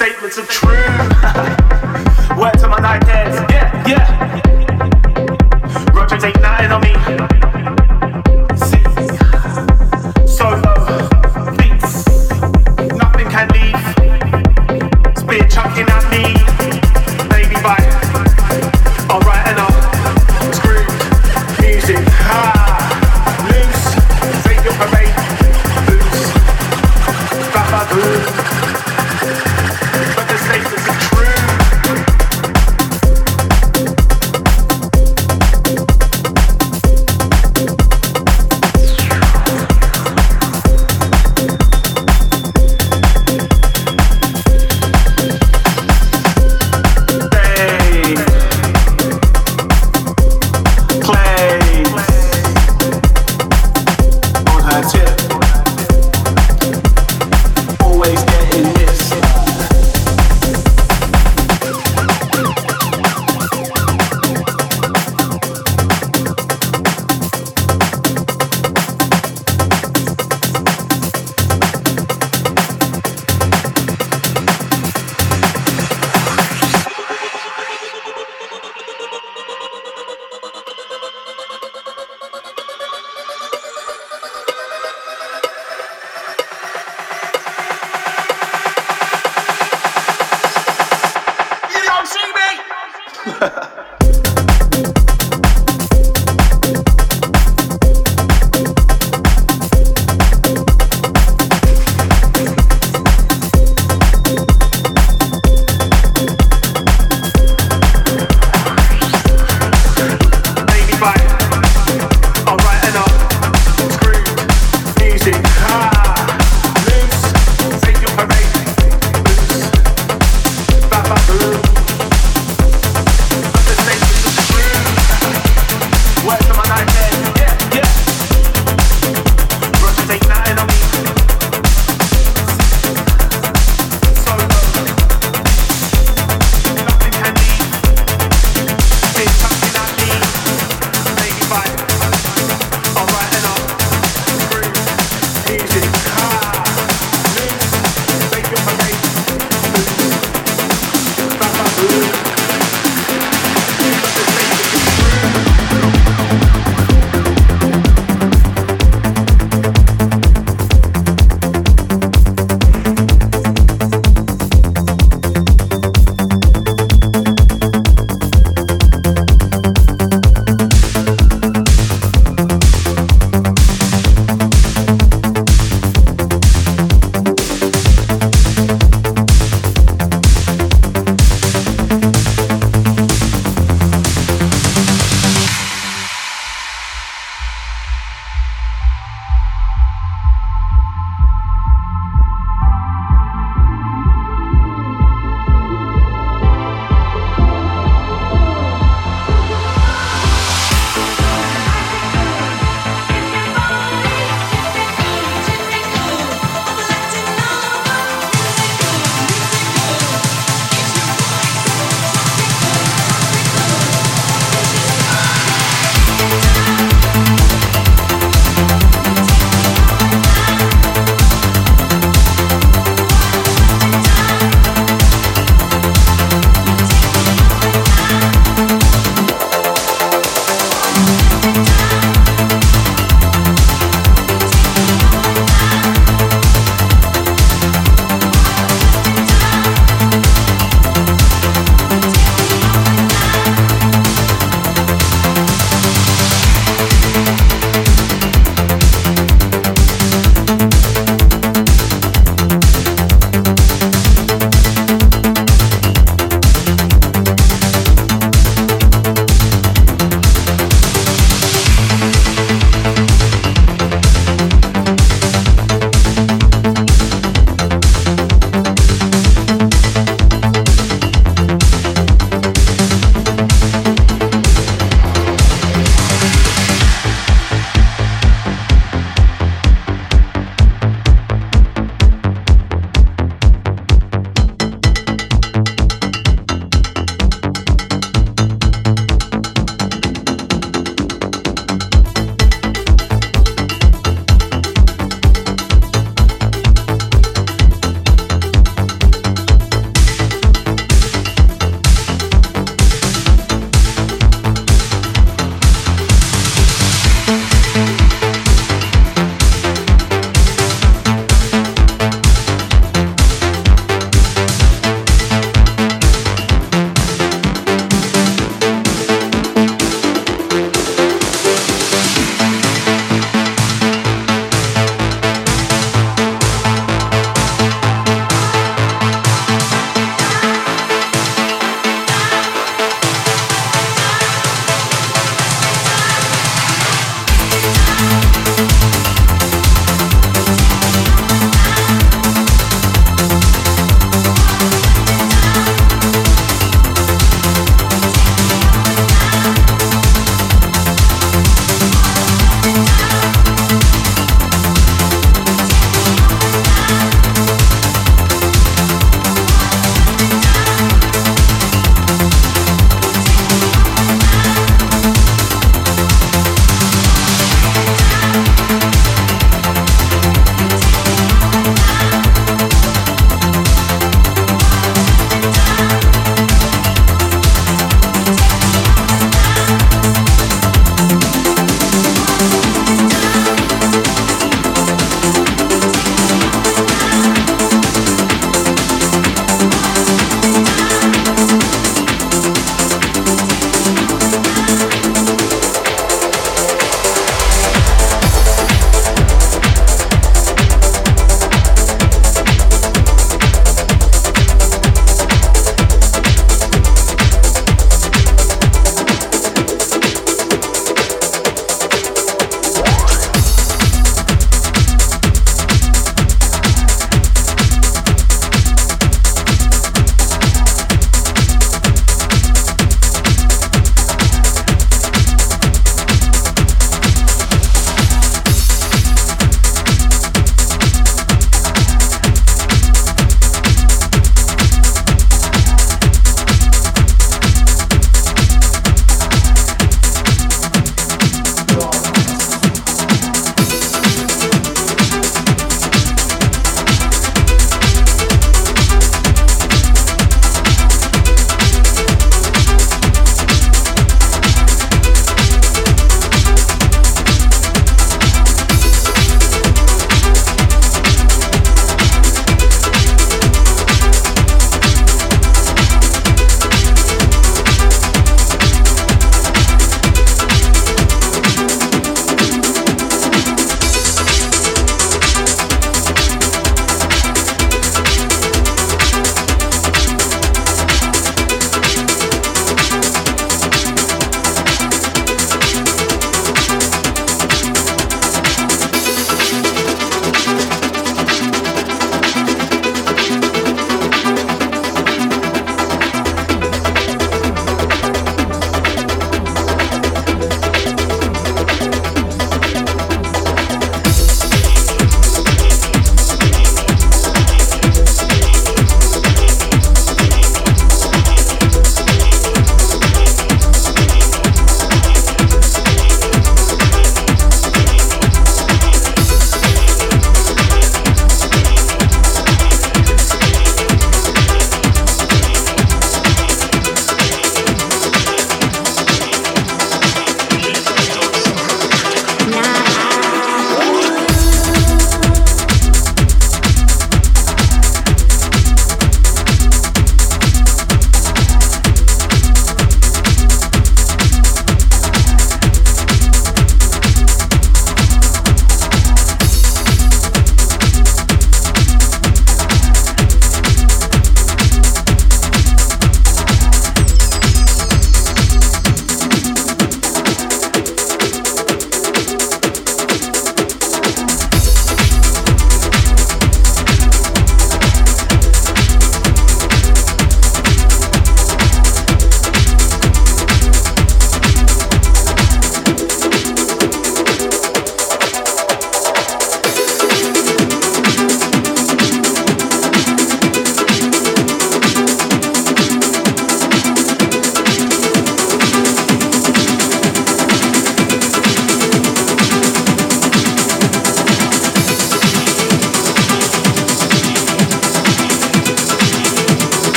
statements are true. Word to my nightmares, yeah, yeah. Roger, take nothing on me.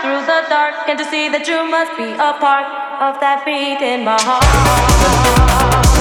Through the dark and to see that you must be a part of that beat in my heart.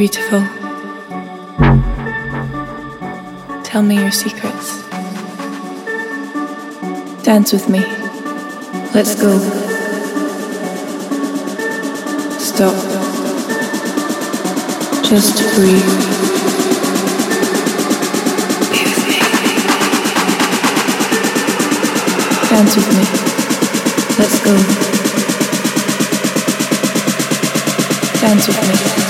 beautiful. Tell me your secrets. Dance with me. Let's go. Stop. Just breathe. Dance with me. Let's go. Dance with me.